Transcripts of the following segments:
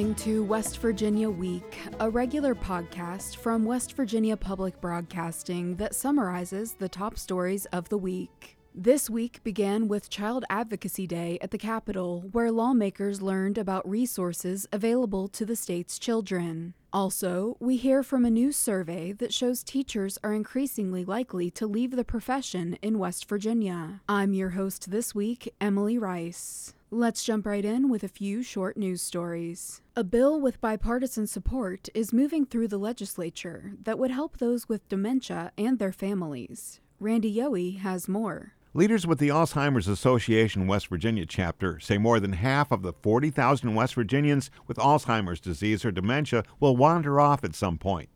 listening to West Virginia Week, a regular podcast from West Virginia Public Broadcasting that summarizes the top stories of the week. This week began with Child Advocacy Day at the Capitol, where lawmakers learned about resources available to the state's children. Also, we hear from a new survey that shows teachers are increasingly likely to leave the profession in West Virginia. I'm your host this week, Emily Rice. Let's jump right in with a few short news stories. A bill with bipartisan support is moving through the legislature that would help those with dementia and their families. Randy Yohe has more. Leaders with the Alzheimer's Association West Virginia chapter say more than half of the 40,000 West Virginians with Alzheimer's disease or dementia will wander off at some point.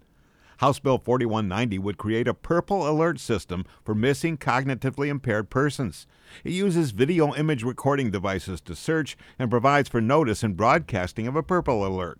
House Bill 4190 would create a purple alert system for missing cognitively impaired persons. It uses video image recording devices to search and provides for notice and broadcasting of a purple alert.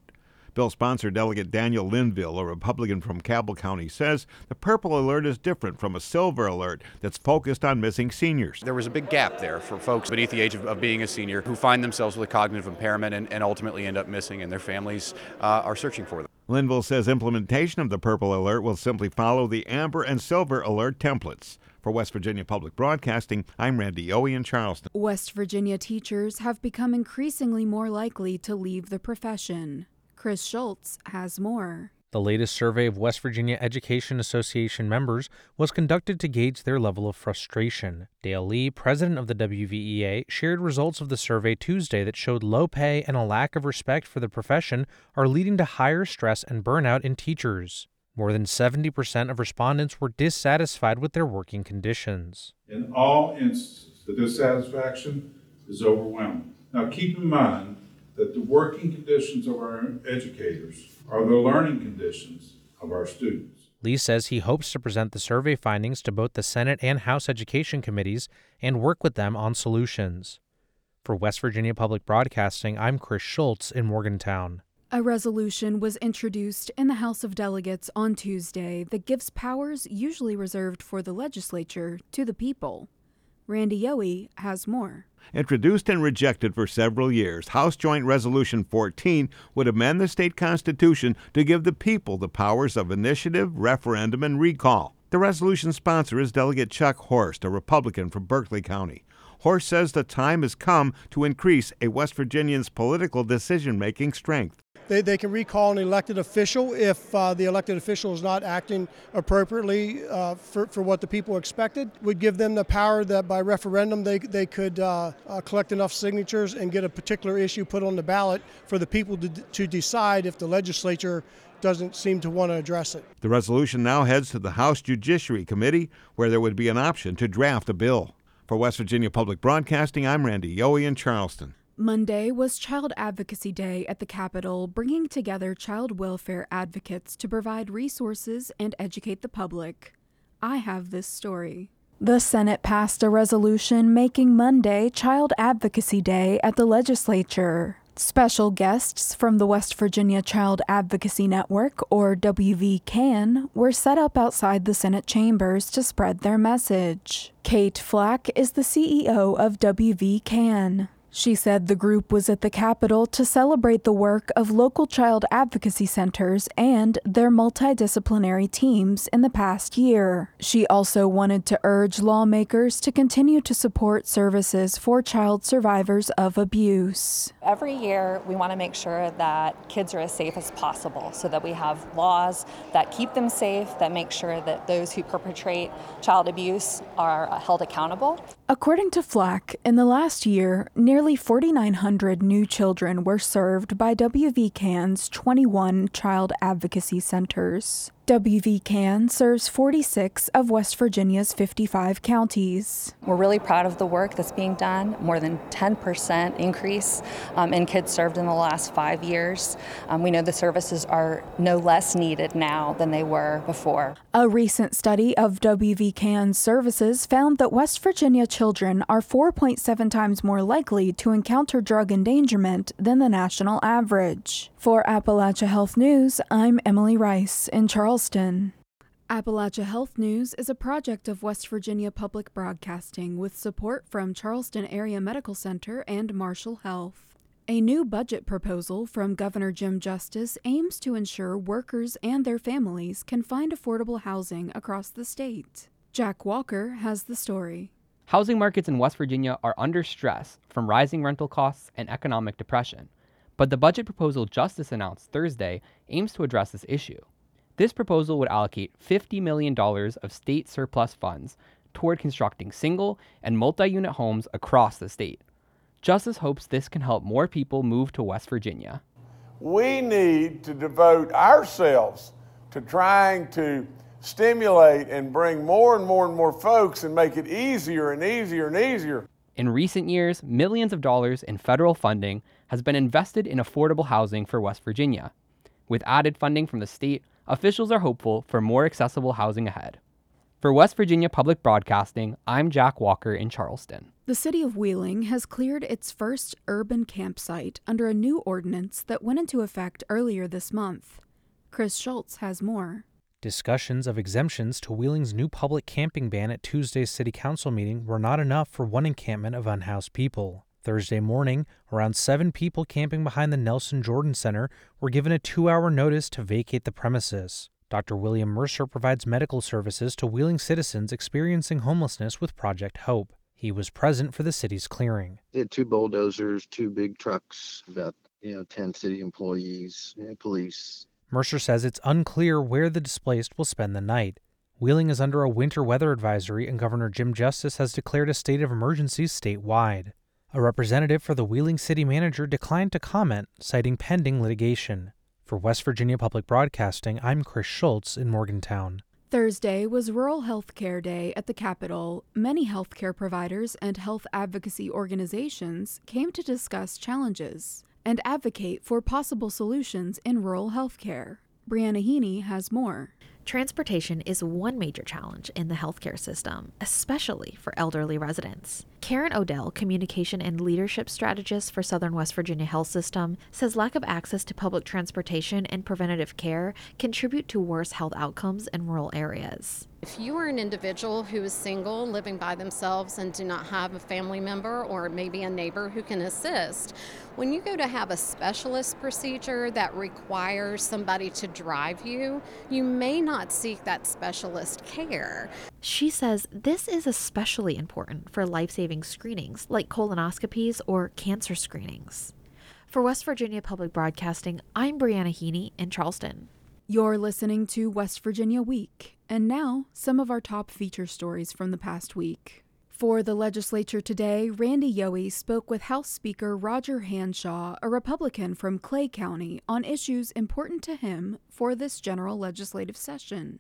Bill sponsor Delegate Daniel Linville, a Republican from Cabell County, says the purple alert is different from a silver alert that's focused on missing seniors. There was a big gap there for folks beneath the age of, of being a senior who find themselves with a cognitive impairment and, and ultimately end up missing, and their families uh, are searching for them. Linville says implementation of the purple alert will simply follow the amber and silver alert templates. For West Virginia Public Broadcasting, I'm Randy Yohe in Charleston. West Virginia teachers have become increasingly more likely to leave the profession. Chris Schulz has more. The latest survey of West Virginia Education Association members was conducted to gauge their level of frustration. Dale Lee, president of the WVEA, shared results of the survey Tuesday that showed low pay and a lack of respect for the profession are leading to higher stress and burnout in teachers. More than 70% of respondents were dissatisfied with their working conditions. In all instances, the dissatisfaction is overwhelming. Now, keep in mind that the working conditions of our educators are the learning conditions of our students. Lee says he hopes to present the survey findings to both the Senate and House Education Committees and work with them on solutions. For West Virginia Public Broadcasting, I'm Chris Schulz in Morgantown. A resolution was introduced in the House of Delegates on Tuesday that gives powers usually reserved for the legislature to the people. Randy Yohe has more. Introduced and rejected for several years, House Joint Resolution 14 would amend the state constitution to give the people the powers of initiative, referendum, and recall. The resolution sponsor is Delegate Chuck Horst, a Republican from Berkeley County. Horst says the time has come to increase a West Virginian's political decision making strength. They, they can recall an elected official if uh, the elected official is not acting appropriately uh, for, for what the people expected. Would give them the power that by referendum they, they could uh, uh, collect enough signatures and get a particular issue put on the ballot for the people to, to decide if the legislature doesn't seem to want to address it. The resolution now heads to the House Judiciary Committee, where there would be an option to draft a bill. For West Virginia Public Broadcasting, I'm Randy Yohe in Charleston. Monday was Child Advocacy Day at the Capitol, bringing together child welfare advocates to provide resources and educate the public. I have this story. The Senate passed a resolution making Monday Child Advocacy Day at the legislature. Special guests from the West Virginia Child Advocacy Network, or WVCAN, were set up outside the Senate chambers to spread their message. Kate Flack is the CEO of WVCAN. She said the group was at the Capitol to celebrate the work of local child advocacy centers and their multidisciplinary teams in the past year. She also wanted to urge lawmakers to continue to support services for child survivors of abuse. Every year, we want to make sure that kids are as safe as possible so that we have laws that keep them safe, that make sure that those who perpetrate child abuse are uh, held accountable. According to Flack, in the last year, nearly 4,900 new children were served by WVCAN's 21 child advocacy centers. WVCAN serves 46 of West Virginia's 55 counties. We're really proud of the work that's being done, more than 10% increase um, in kids served in the last five years. Um, we know the services are no less needed now than they were before. A recent study of WVCAN's services found that West Virginia children are 4.7 times more likely to encounter drug endangerment than the national average. For Appalachia Health News, I'm Emily Rice in Charleston. Appalachia Health News is a project of West Virginia Public Broadcasting with support from Charleston Area Medical Center and Marshall Health. A new budget proposal from Governor Jim Justice aims to ensure workers and their families can find affordable housing across the state. Jack Walker has the story. Housing markets in West Virginia are under stress from rising rental costs and economic depression. But the budget proposal Justice announced Thursday aims to address this issue. This proposal would allocate $50 million of state surplus funds toward constructing single and multi unit homes across the state. Justice hopes this can help more people move to West Virginia. We need to devote ourselves to trying to stimulate and bring more and more and more folks and make it easier and easier and easier. In recent years, millions of dollars in federal funding has been invested in affordable housing for West Virginia. With added funding from the state, officials are hopeful for more accessible housing ahead. For West Virginia Public Broadcasting, I'm Jack Walker in Charleston. The city of Wheeling has cleared its first urban campsite under a new ordinance that went into effect earlier this month. Chris Schulz has more. Discussions of exemptions to Wheeling's new public camping ban at Tuesday's City Council meeting were not enough for one encampment of unhoused people. Thursday morning, around seven people camping behind the Nelson Jordan Center were given a two hour notice to vacate the premises. Dr. William Mercer provides medical services to Wheeling citizens experiencing homelessness with Project Hope. He was present for the city's clearing. They had two bulldozers, two big trucks, about you know ten city employees, know, police. Mercer says it's unclear where the displaced will spend the night. Wheeling is under a winter weather advisory, and Governor Jim Justice has declared a state of emergency statewide. A representative for the Wheeling city manager declined to comment, citing pending litigation. For West Virginia Public Broadcasting, I'm Chris Schulz in Morgantown. Thursday was Rural Health Care Day at the Capitol. Many healthcare providers and health advocacy organizations came to discuss challenges and advocate for possible solutions in rural healthcare. Briana Heaney has more. Transportation is one major challenge in the healthcare system, especially for elderly residents. Karen Odell, communication and leadership strategist for Southern West Virginia Health System, says lack of access to public transportation and preventative care contribute to worse health outcomes in rural areas. If you are an individual who is single, living by themselves, and do not have a family member or maybe a neighbor who can assist, when you go to have a specialist procedure that requires somebody to drive you, you may not seek that specialist care. She says this is especially important for life saving screenings like colonoscopies or cancer screenings. For West Virginia Public Broadcasting, I'm Briana Heaney in Charleston. You're listening to West Virginia Week, and now some of our top feature stories from the past week. For the legislature today, Randy Yohe spoke with House Speaker Roger Hanshaw, a Republican from Clay County, on issues important to him for this general legislative session.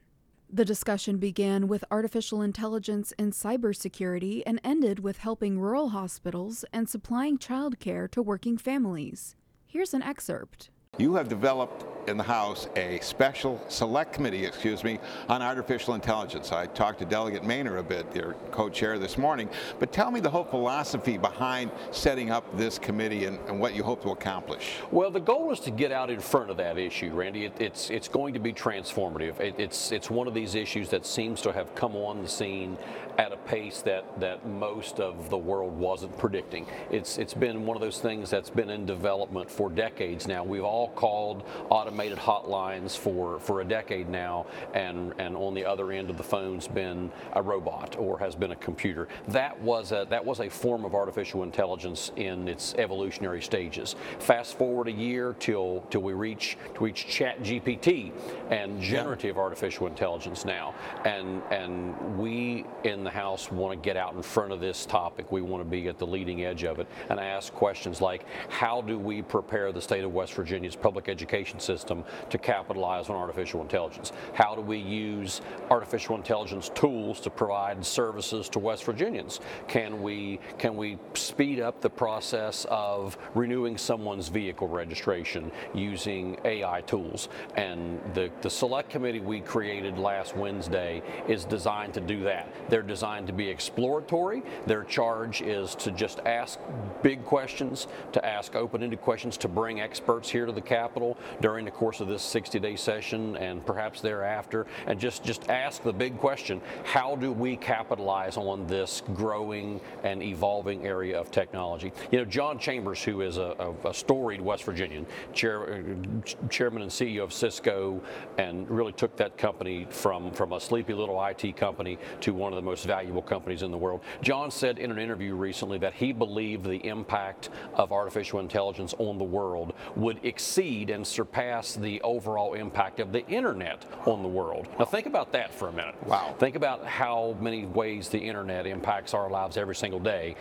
The discussion began with artificial intelligence and cybersecurity and ended with helping rural hospitals and supplying childcare to working families. Here's an excerpt. You have developed in the House a special select committee, excuse me, on artificial intelligence. I talked to Delegate Mainor a bit, your co-chair this morning, but tell me the whole philosophy behind setting up this committee and, and, what you hope to accomplish. Well, the goal is to get out in front of that issue, Randy. It, it's it's going to be transformative. It, it's it's one of these issues that seems to have come on the scene at a pace that that most of the world wasn't predicting. It's it's been one of those things that's been in development for decades now. We've all called automated hotlines for, for a decade now, and, and on the other end of the phone's been a robot or has been a computer. That was a, that was a form of artificial intelligence in its evolutionary stages. Fast forward a year till, till we reach, to reach Chat GPT and generative yeah. artificial intelligence now. And, and we in the House want to get out in front of this topic. We want to be at the leading edge of it and ask questions like how do we prepare the state of West Public education system to capitalize on artificial intelligence? How do we use artificial intelligence tools to provide services to West Virginians? Can we can we speed up the process of renewing someone's vehicle registration using AI tools? And the, the select committee we created last Wednesday is designed to do that. They're designed to be exploratory. Their charge is to just ask big questions, to ask open-ended questions, to bring experts here to the Capitol during the course of this 60-day session and perhaps thereafter, and just just ask the big question: How do we capitalize on this growing and evolving area of technology? You know, John Chambers, who is a, a, a storied West Virginian, chair, uh, chairman and CEO of Cisco, and really took that company from from a sleepy little IT company to one of the most valuable companies in the world. John said in an interview recently that he believed the impact of artificial intelligence on the world would exceed and surpass the overall impact of the internet on the world. Now think about that for a minute. Wow. Think about how many ways the internet impacts our lives every single day.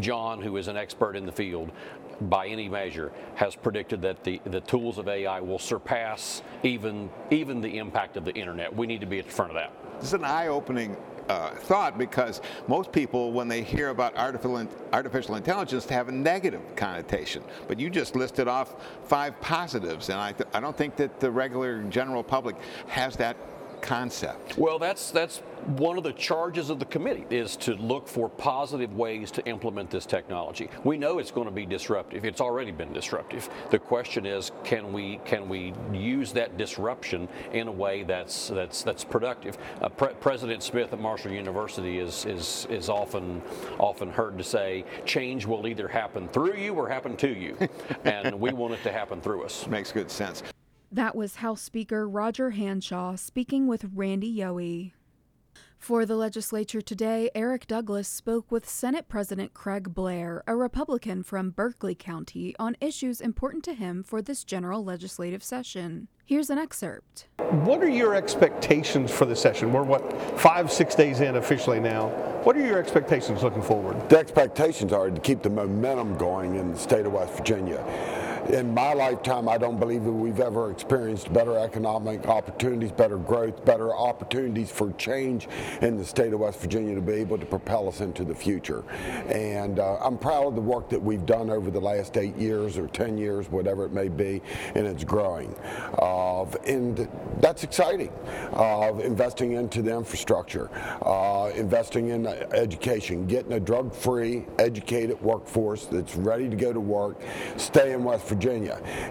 John, who is an expert in the field, by any measure, has predicted that the, the tools of AI will surpass even even the impact of the internet. We need to be at the front of that. This is an eye-opening uh, thought because most people, when they hear about artificial, artificial intelligence, have a negative connotation. But you just listed off five positives, and I, th- I don't think that the regular general public has that concept. Well, that's that's one of the charges of the committee is to look for positive ways to implement this technology. We know it's going to be disruptive. It's already been disruptive. The question is, can we can we use that disruption in a way that's that's that's productive? Uh, Pre- President Smith at Marshall University is is is often often heard to say, change will either happen through you or happen to you, and we want it to happen through us. Makes good sense. That was House Speaker Roger Hanshaw speaking with Randy Yohe. For the legislature today, Eric Douglas spoke with Senate President Craig Blair, a Republican from Berkeley County, on issues important to him for this general legislative session. Here's an excerpt. What are your expectations for the session? We're what five, six days in officially now. What are your expectations looking forward? The expectations are to keep the momentum going in the state of West Virginia. In my lifetime, I don't believe that we've ever experienced better economic opportunities, better growth, better opportunities for change in the state of West Virginia to be able to propel us into the future. And uh, I'm proud of the work that we've done over the last eight years or 10 years, whatever it may be, and it's growing. Uh, and that's exciting. Uh, investing into the infrastructure, uh, investing in education, getting a drug-free, educated workforce that's ready to go to work, stay in West Virginia.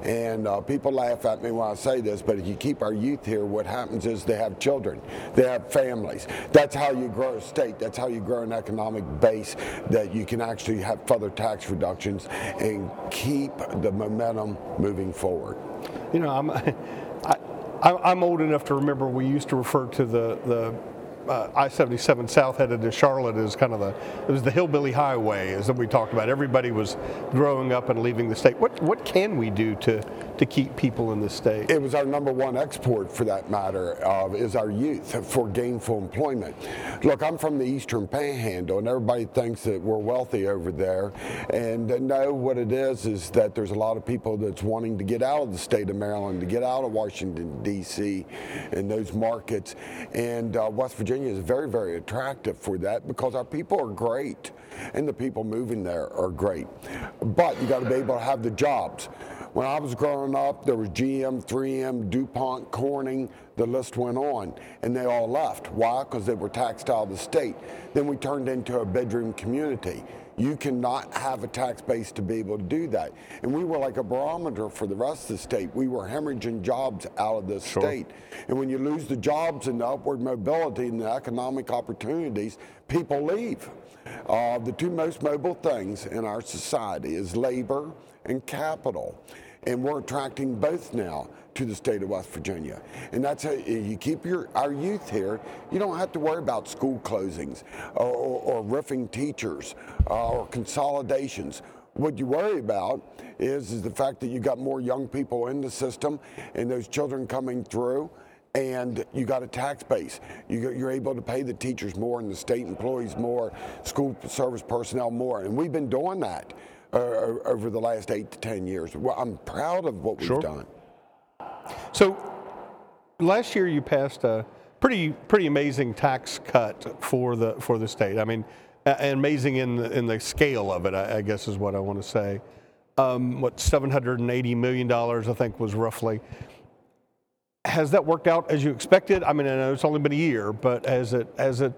And uh, people laugh at me when I say this, but if you keep our youth here, what happens is they have children, they have families. That's how you grow a state. That's how you grow an economic base that you can actually have further tax reductions and keep the momentum moving forward. You know, I'm. I, I'm old enough to remember we used to refer to the, the uh, I-77 south headed to Charlotte is kind of the it was the hillbilly highway as we talked about. Everybody was growing up and leaving the state. What what can we do to to keep people in the state? It was our number one export for that matter uh, is our youth for gainful employment. Look, I'm from the Eastern Panhandle, and everybody thinks that we're wealthy over there. And uh, no, what it is is that there's a lot of people that's wanting to get out of the state of Maryland, to get out of Washington D.C. and those markets, and uh, West Virginia. Is very, very attractive for that because our people are great and the people moving there are great. But you got to be able to have the jobs. When I was growing up, there was GM, 3M, DuPont, Corning, the list went on, and they all left. Why? Because they were taxed out of the state. Then we turned into a bedroom community. You cannot have a tax base to be able to do that. And we were like a barometer for the rest of the state. We were hemorrhaging jobs out of the sure. state. And when you lose the jobs and the upward mobility and the economic opportunities, people leave. Uh, the two most mobile things in our society is labor and capital. And we're attracting both now to the state of West Virginia. And that's how you keep your our youth here. You don't have to worry about school closings or, or, or riffing teachers uh, or consolidations. What you worry about is, is the fact that you got more young people in the system and those children coming through and you got a tax base. You You, are able to pay the teachers more and the state employees more, school service personnel more. And we've been doing that uh, over the last eight to 10 years. Well, I'm proud of what we've sure. done. So last year you passed a pretty pretty amazing tax cut for the for the state. I mean, amazing in the, in the scale of it. I, I guess is what I want to say. Um, what 780 million dollars I think was roughly. Has that worked out as you expected? I mean, I know it's only been a year, but as it as it,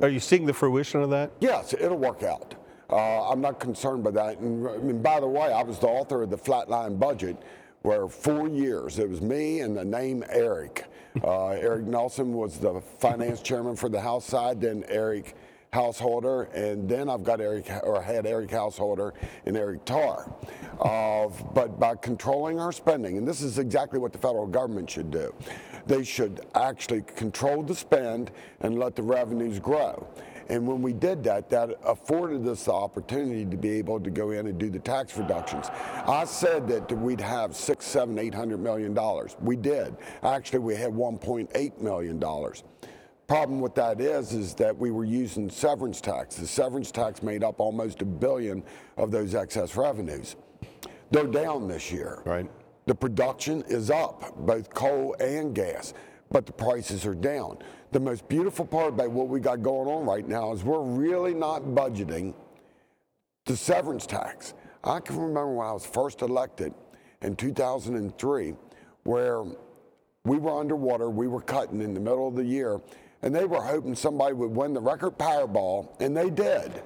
are you seeing the fruition of that? Yes, it'll work out. Uh, I'm not concerned by that. And, by the way, I was the author of the flatline budget where four years it was me and the name Eric. Uh, Eric Nelson was the finance chairman for the House side, then Eric Householder, and then I've got Eric, or had Eric Householder and Eric Tarr. Uh, but by controlling our spending, and this is exactly what the federal government should do, they should actually control the spend and let the revenues grow. And when we did that, that afforded us the opportunity to be able to go in and do the tax reductions. I said that we'd have six, seven, eight hundred million dollars. We did. Actually, we had 1.8 million dollars. Problem with that is, is that we were using severance tax. The severance tax made up almost a billion of those excess revenues. They're down this year. Right. The production is up, both coal and gas, but the prices are down. The most beautiful part about what we got going on right now is we're really not budgeting the severance tax. I can remember when I was first elected in 2003, where we were underwater, we were cutting in the middle of the year, and they were hoping somebody would win the record Powerball, and they did.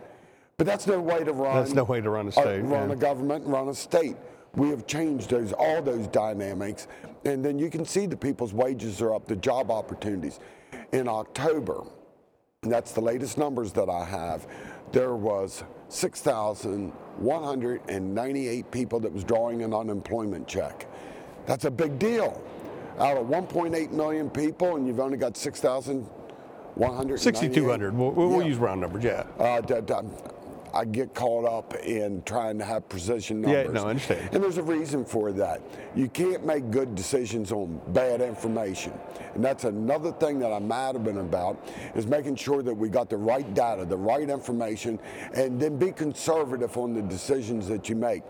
But that's no way to run. That's no way to run a state. run yeah. a government, run a state. We have changed those all those dynamics, and then you can see the people's wages are up, the job opportunities. In October, and that's the latest numbers that I have, there was 6,198 people that was drawing an unemployment check. That's a big deal. Out of 1.8 million people, and you've only got 6,100. 6,200. We'll, we'll use round numbers, yeah. Uh, d- d- I get caught up in trying to have precision numbers. Yeah, no, I understand. And there's a reason for that. You can't make good decisions on bad information. And that's another thing that I'm adamant about is making sure that we got the right data, the right information, and then be conservative on the decisions that you make.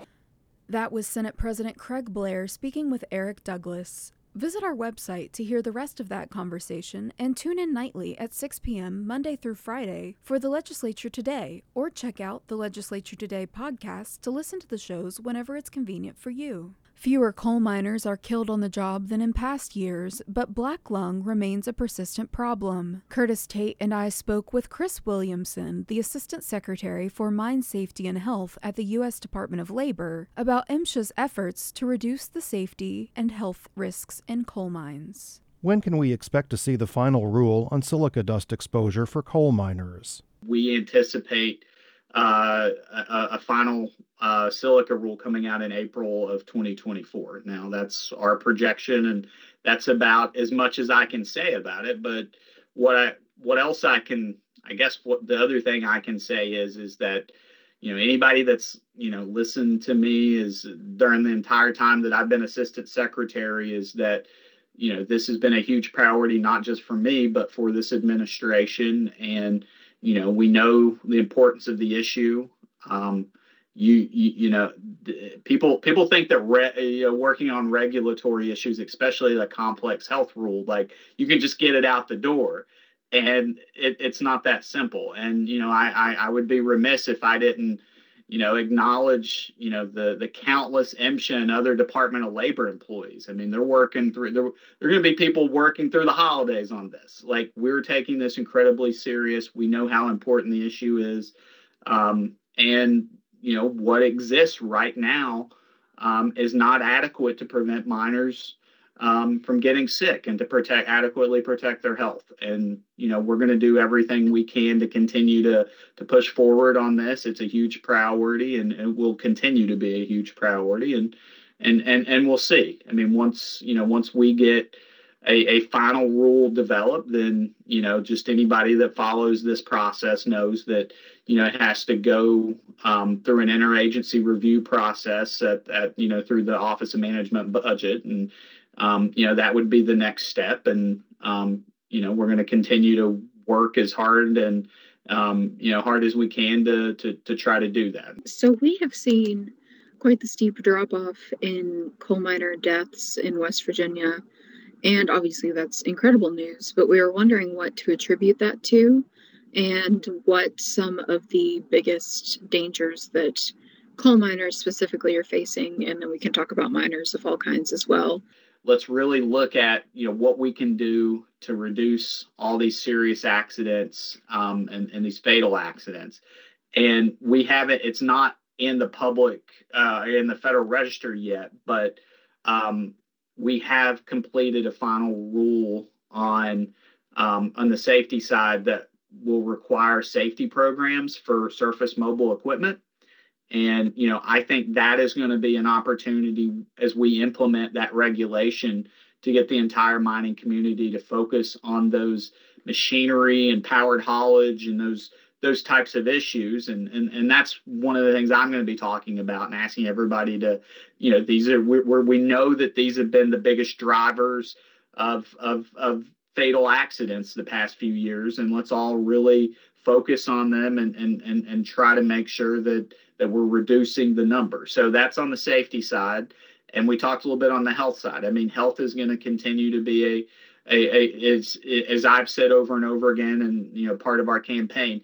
That was Senate President Craig Blair speaking with Eric Douglas. Visit our website to hear the rest of that conversation and tune in nightly at 6 p.m. Monday through Friday for the Legislature Today, or check out the Legislature Today podcast to listen to the shows whenever it's convenient for you. Fewer coal miners are killed on the job than in past years, but black lung remains a persistent problem. Curtis Tate and I spoke with Chris Williamson, the Assistant Secretary for Mine Safety and Health at the U.S. Department of Labor, about MSHA's efforts to reduce the safety and health risks in coal mines. When can we expect to see the final rule on silica dust exposure for coal miners? We anticipate uh, a, a final uh, silica rule coming out in April of 2024. Now, that's our projection, and that's about as much as I can say about it. But what I what else I can, I guess, what the other thing I can say is is that you know anybody that's you know listened to me is during the entire time that I've been assistant secretary is that you know this has been a huge priority not just for me but for this administration and you know we know the importance of the issue um, you, you you know people people think that re, you know, working on regulatory issues especially the complex health rule like you can just get it out the door and it, it's not that simple and you know I, I i would be remiss if i didn't you know acknowledge you know the the countless MSHA and other Department of Labor employees. I mean, they're working through. There, going to be people working through the holidays on this. Like we're taking this incredibly serious. We know how important the issue is, um, and you know what exists right now um, is not adequate to prevent miners um, from getting sick and to protect adequately protect their health. And you know we're going to do everything we can to continue to to push forward on this. It's a huge priority, and it will continue to be a huge priority. And and and and we'll see. I mean, once you know once we get a, a final rule developed, then you know just anybody that follows this process knows that you know it has to go um, through an interagency review process at, at you know through the Office of Management Budget. And um, you know that would be the next step. And um, you know we're going to continue to work as hard and um, you know hard as we can to, to to try to do that. So we have seen quite the steep drop off in coal miner deaths in West Virginia. And obviously, that's incredible news. But we were wondering what to attribute that to and what some of the biggest dangers that coal miners specifically are facing. And then we can talk about miners of all kinds as well. let's really look at you know what we can do to reduce all these serious accidents um, and, and these fatal accidents and we haven't it's not in the public uh, in the federal register yet but um, we have completed a final rule on um, on the safety side that will require safety programs for surface mobile equipment. And you know, I think that is going to be an opportunity as we implement that regulation to get the entire mining community to focus on those machinery and powered haulage and those those types of issues. And and, and that's one of the things i'm going to be talking about and asking everybody to you know these are where we know that these have been the biggest drivers of of of fatal accidents the past few years. And let's all really focus on them and and and, and try to make sure that that we're reducing the number. So that's on the safety side. And we talked a little bit on the health side. I mean health is going to continue to be a a, a, is, as I've said over and over again, and you know, part of our campaign,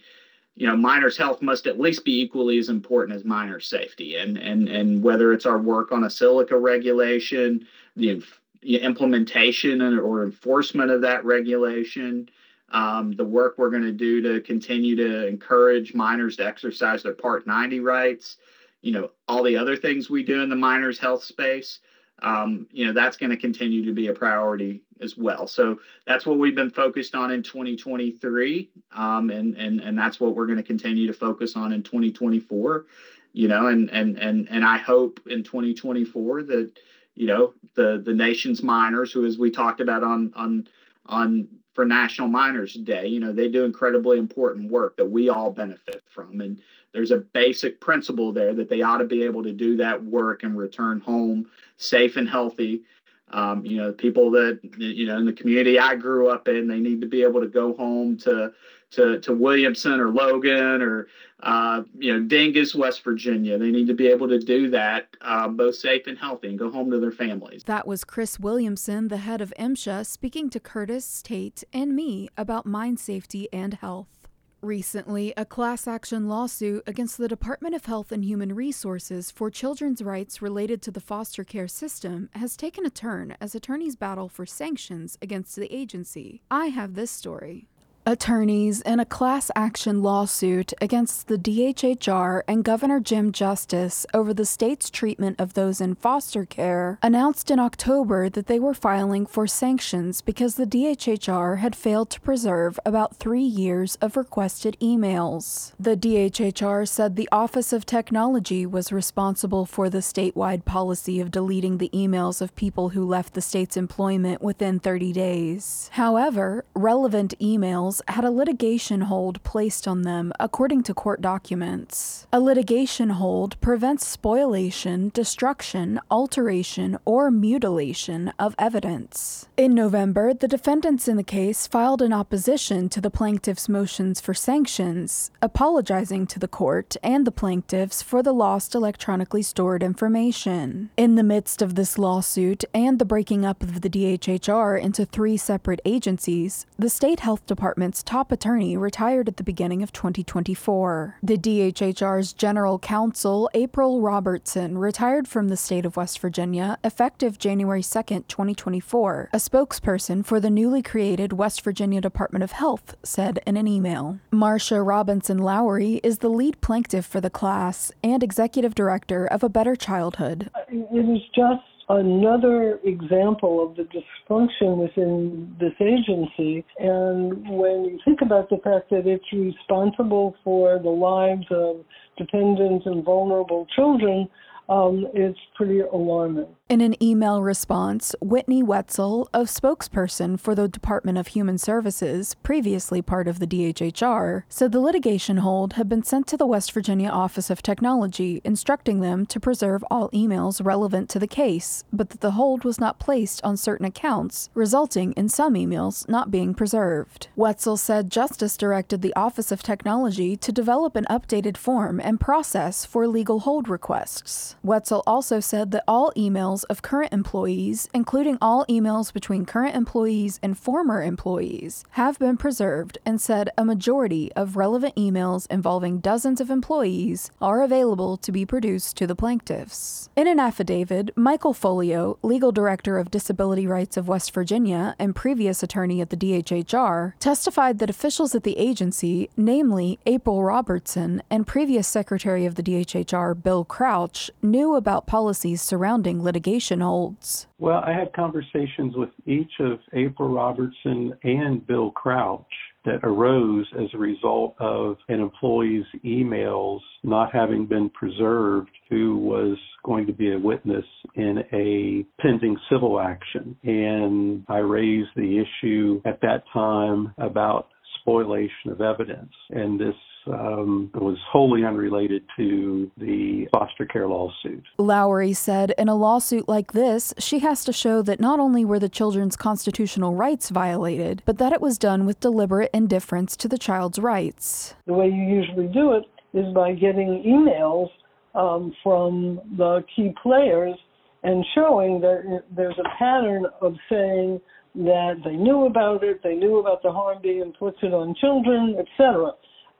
you know, miners' health must at least be equally as important as miner safety. And and and whether it's our work on a silica regulation, the, implementation or enforcement of that regulation, um, the work we're going to do to continue to encourage miners to exercise their Part 90 rights, you know, all the other things we do in the miners' health space um, you know that's going to continue to be a priority as well. So that's what we've been focused on in 2023, um, and and and that's what we're going to continue to focus on in 2024. You know, and and and and I hope in 2024 that you know the the nation's miners, who as we talked about on on on for National Miners Day, you know they do incredibly important work that we all benefit from, and there's a basic principle there that they ought to be able to do that work and return home safe and healthy. Um, you know, people that you know in the community I grew up in, they need to be able to go home to to to Williamson or Logan or uh, you know Dingess, West Virginia. They need to be able to do that uh, both safe and healthy and go home to their families. That was Chris Williamson, the head of MSHA, speaking to Curtis, Tate, and me about mine safety and health. Recently, a class action lawsuit against the Department of Health and Human Resources for children's rights related to the foster care system has taken a turn as attorneys battle for sanctions against the agency. I have this story. Attorneys in a class action lawsuit against the DHHR and Governor Jim Justice over the state's treatment of those in foster care announced in October that they were filing for sanctions because the DHHR had failed to preserve about three years of requested emails. The DHHR said the Office of Technology was responsible for the statewide policy of deleting the emails of people who left the state's employment within 30 days. However, relevant emails had a litigation hold placed on them according to court documents. A litigation hold prevents spoliation, destruction, alteration, or mutilation of evidence. In November, the defendants in the case filed an opposition to the plaintiff's motions for sanctions, apologizing to the court and the plaintiffs for the lost electronically stored information. In the midst of this lawsuit and the breaking up of the DHHR into three separate agencies, the State Health Department department's top attorney retired at the beginning of 2024. The DHHR's general counsel, April Robertson, retired from the state of West Virginia effective January 2, 2024. A spokesperson for the newly created West Virginia Department of Health said in an email. Marcia Robinson Lowry is the lead plaintiff for the class and executive director of A Better Childhood. It is just another example of the dysfunction within this agency. And when you think about the fact that it's responsible for the lives of dependent and vulnerable children, um, it's pretty alarming. In an email response, Whitney Wetzel, a spokesperson for the Department of Human Services, previously part of the DHHR, said the litigation hold had been sent to the West Virginia Office of Technology, instructing them to preserve all emails relevant to the case, but that the hold was not placed on certain accounts, resulting in some emails not being preserved. Wetzel said Justice directed the Office of Technology to develop an updated form and process for legal hold requests. Wetzel also said that all emails of current employees, including all emails between current employees and former employees, have been preserved and said a majority of relevant emails involving dozens of employees are available to be produced to the plaintiffs. In an affidavit, Michael Folio, legal director of Disability Rights of West Virginia and previous attorney at the DHHR, testified that officials at the agency, namely April Robertson and previous secretary of the DHHR Bill Crouch, knew about policies surrounding litigation holds. Well, I had conversations with each of April Robertson and Bill Crouch that arose as a result of an employee's emails not having been preserved who was going to be a witness in a pending civil action. And I raised the issue at that time about spoliation of evidence. And this um, was wholly unrelated to the foster care lawsuit. Lowry said in a lawsuit like this, she has to show that not only were the children's constitutional rights violated, but that it was done with deliberate indifference to the child's rights. The way you usually do it is by getting emails um, from the key players and showing that there's a pattern of saying that they knew about it, they knew about the harm being inflicted on children, etc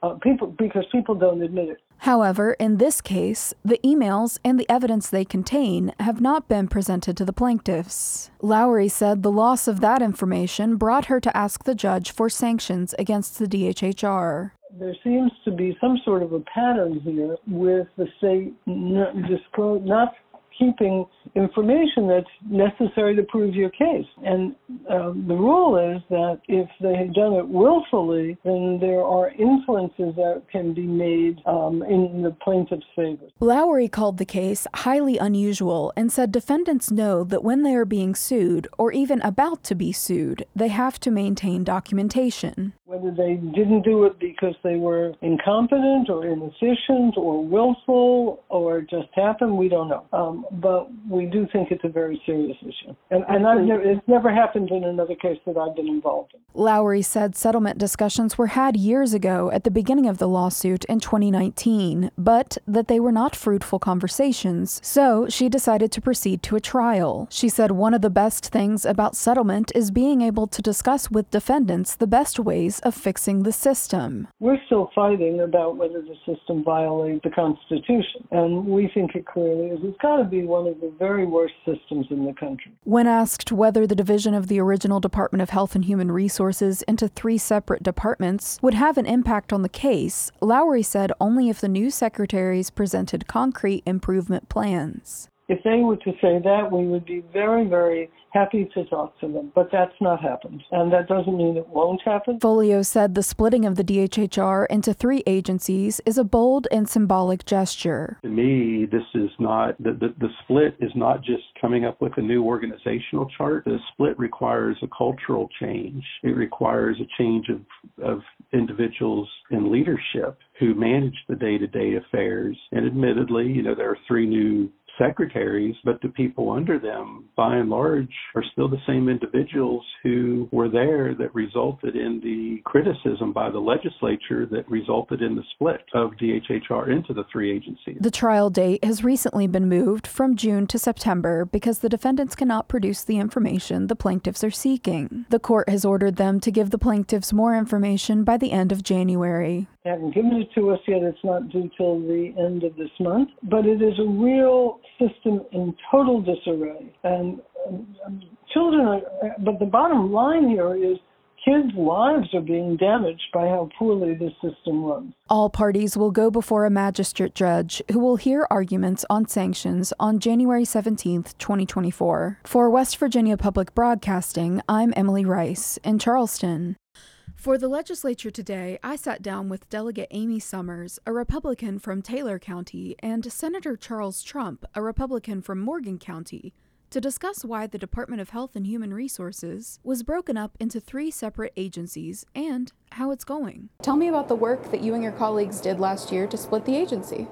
uh, people because people don't admit it. However, in this case, the emails and the evidence they contain have not been presented to the plaintiffs. Lowry said the loss of that information brought her to ask the judge for sanctions against the DHHR. There seems to be some sort of a pattern here with the state not, not keeping information that's necessary to prove your case. And um, the rule is that if they have done it willfully, then there are inferences that can be made um, in the plaintiff's favor. Lowry called the case highly unusual and said defendants know that when they are being sued or even about to be sued, they have to maintain documentation. Whether they didn't do it because they were incompetent or inefficient or willful or just happened, we don't know. Um, but we do think it's a very serious issue. And, and I've never, it's never happened in another case that I've been involved in. Lowry said settlement discussions were had years ago at the beginning of the lawsuit in 2019, but that they were not fruitful conversations, so she decided to proceed to a trial. She said one of the best things about settlement is being able to discuss with defendants the best ways of fixing the system. We're still fighting about whether the system violates the Constitution, and we think it clearly is. It's got to be one of the very worst systems in the country. When asked whether the division of the original Department of Health and Human Resources into three separate departments would have an impact on the case, Lowry said only if the new secretaries presented concrete improvement plans. If they were to say that, we would be very, very happy to talk to them. But that's not happened. And that doesn't mean it won't happen. Folio said the splitting of the DHHR into three agencies is a bold and symbolic gesture. To me, this is not, the, the, the split is not just coming up with a new organizational chart. The split requires a cultural change, it requires a change of, of individuals in leadership who manage the day to day affairs. And admittedly, you know, there are three new secretaries, but the people under them, by and large, are still the same individuals who were there that resulted in the criticism by the legislature that resulted in the split of DHHR into the three agencies. The trial date has recently been moved from June to September because the defendants cannot produce the information the plaintiffs are seeking. The court has ordered them to give the plaintiffs more information by the end of January. Haven't given it to us yet. It's not due till the end of this month. But it is a real system in total disarray. And um, children are, but the bottom line here is kids' lives are being damaged by how poorly this system runs. All parties will go before a magistrate judge who will hear arguments on sanctions on January 17, 2024. For West Virginia Public Broadcasting, I'm Emily Rice in Charleston. For the legislature today, I sat down with Delegate Amy Summers, a Republican from Taylor County, and Senator Charles Trump, a Republican from Morgan County, to discuss why the Department of Health and Human Resources was broken up into three separate agencies and how it's going. Tell me about the work that you and your colleagues did last year to split the agency.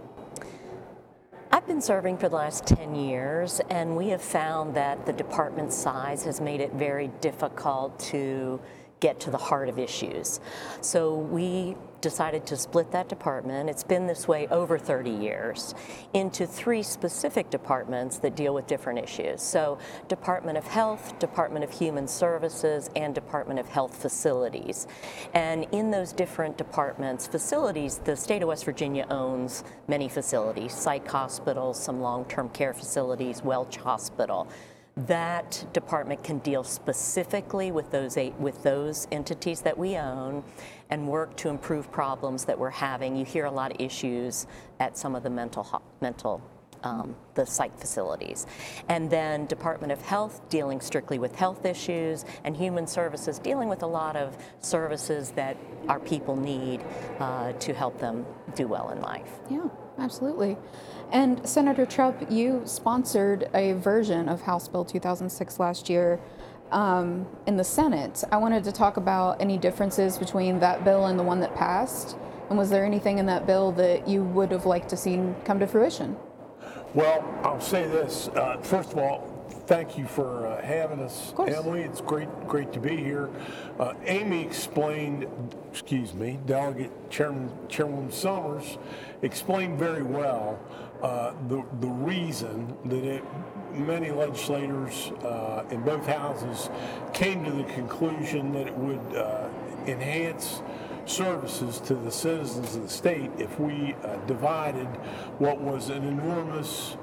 I've been serving for the last 10 years, and we have found that the department size has made it very difficult to get to the heart of issues. So we decided to split that department, it's been this way over 30 years, into three specific departments that deal with different issues. So Department of Health, Department of Human Services, and Department of Health Facilities. And in those different departments, facilities, the state of West Virginia owns many facilities, psych hospitals, some long-term care facilities, Welch Hospital that department can deal specifically with those eight, with those entities that we own and work to improve problems that we're having. You hear a lot of issues at some of the mental mental um, the psych facilities. And then Department of Health dealing strictly with health issues, and Human Services dealing with a lot of services that our people need uh, to help them do well in life. Yeah, absolutely. And Senator Trump, you sponsored a version of House Bill 2006 last year um, in the Senate. I wanted to talk about any differences between that bill and the one that passed. And was there anything in that bill that you would have liked to see come to fruition? Well, I'll say this. Uh, first of all, thank you for uh, having us, Emily. It's great, great to be here. Uh, Amy explained, excuse me, Delegate Chairman Chairwoman Summers explained very well uh, the the reason that it, many legislators uh, in both houses came to the conclusion that it would uh, enhance services to the citizens of the state if we uh, divided what was an enormous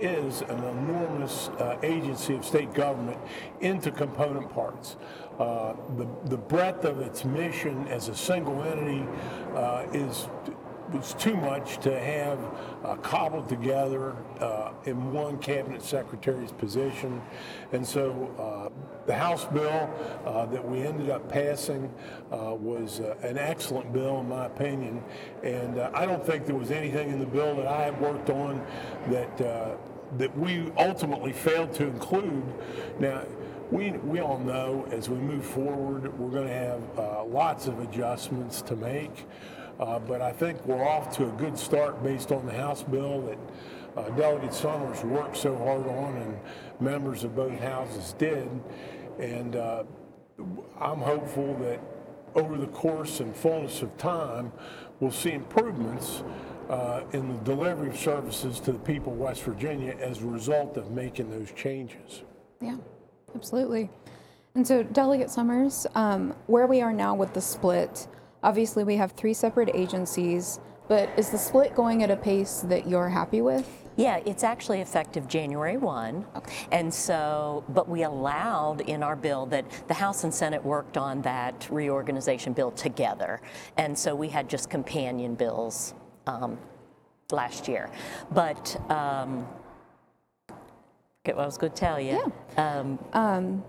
is an enormous uh, agency of state government into component parts. Uh, the, the breadth of its mission as a single entity uh, is was too much to have uh, cobbled together uh, in one cabinet secretary's position. And so uh, the House bill uh, that we ended up passing uh, was uh, an excellent bill, in my opinion. And I don't think there was anything in the bill that I worked on that, that we ultimately failed to include. Now, we, we all know as we move forward, we're going to have lots of adjustments to make. Uh, but I think we're off to a good start based on the House bill that uh, Delegate Summers worked so hard on and members of both houses did. And uh, I'm hopeful that over the course and fullness of time, we'll see improvements uh, in the delivery of services to the people of West Virginia as a result of making those changes. Yeah, absolutely. And so, Delegate Summers, um, where we are now with the split, Obviously, we have three separate agencies, but is the split going at a pace that you're happy with? Yeah, it's actually effective January 1. Okay. And so, but we allowed in our bill that the House and Senate worked on that reorganization bill together. And so we had just companion bills um, last year. But, um, what I was going to tell you. Yeah. Um, um,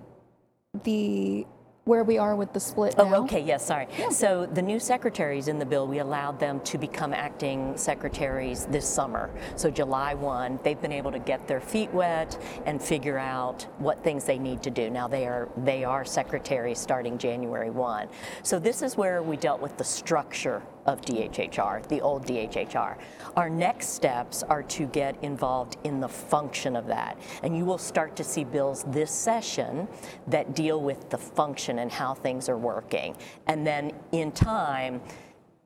the where we are with the split oh, now? Oh, okay, yes, sorry. Yeah. So the new secretaries in the bill, we allowed them to become acting secretaries this summer. So July 1, they've been able to get their feet wet and figure out what things they need to do. Now they are they are secretaries starting January 1. So this is where we dealt with the structure of DHHR, the old DHHR. Our next steps are to get involved in the function of that. And you will start to see bills this session that deal with the function and how things are working. And then in time,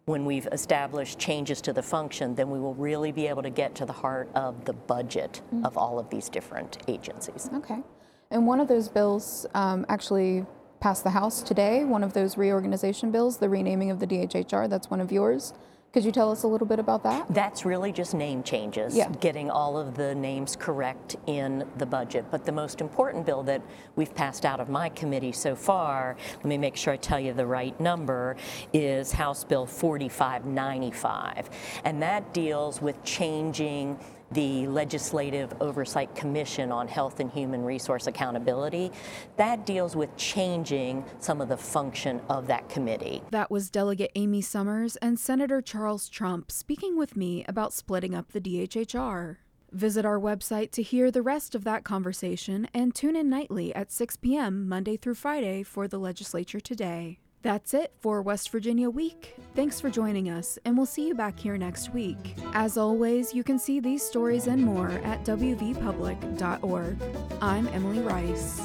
when we've established changes to the function, then we will really be able to get to the heart of the budget mm-hmm. of all of these different agencies. Okay. And one of those bills um, actually passed the House today, one of those reorganization bills, the renaming of the DHHR. That's one of yours. Could you tell us a little bit about that? That's really just name changes, yeah. getting all of the names correct in the budget. But the most important bill that we've passed out of my committee so far, let me make sure I tell you the right number, is House Bill 4595. And that deals with changing the Legislative Oversight Commission on Health and Human Resource Accountability. That deals with changing some of the function of that committee. That was Delegate Amy Summers and Senator Charles Trump speaking with me about splitting up the DHHR. Visit our website to hear the rest of that conversation and tune in nightly at 6 p.m. Monday through Friday for the Legislature Today. That's it for West Virginia Week. Thanks for joining us, and we'll see you back here next week. As always, you can see these stories and more at wvpublic.org. I'm Emily Rice.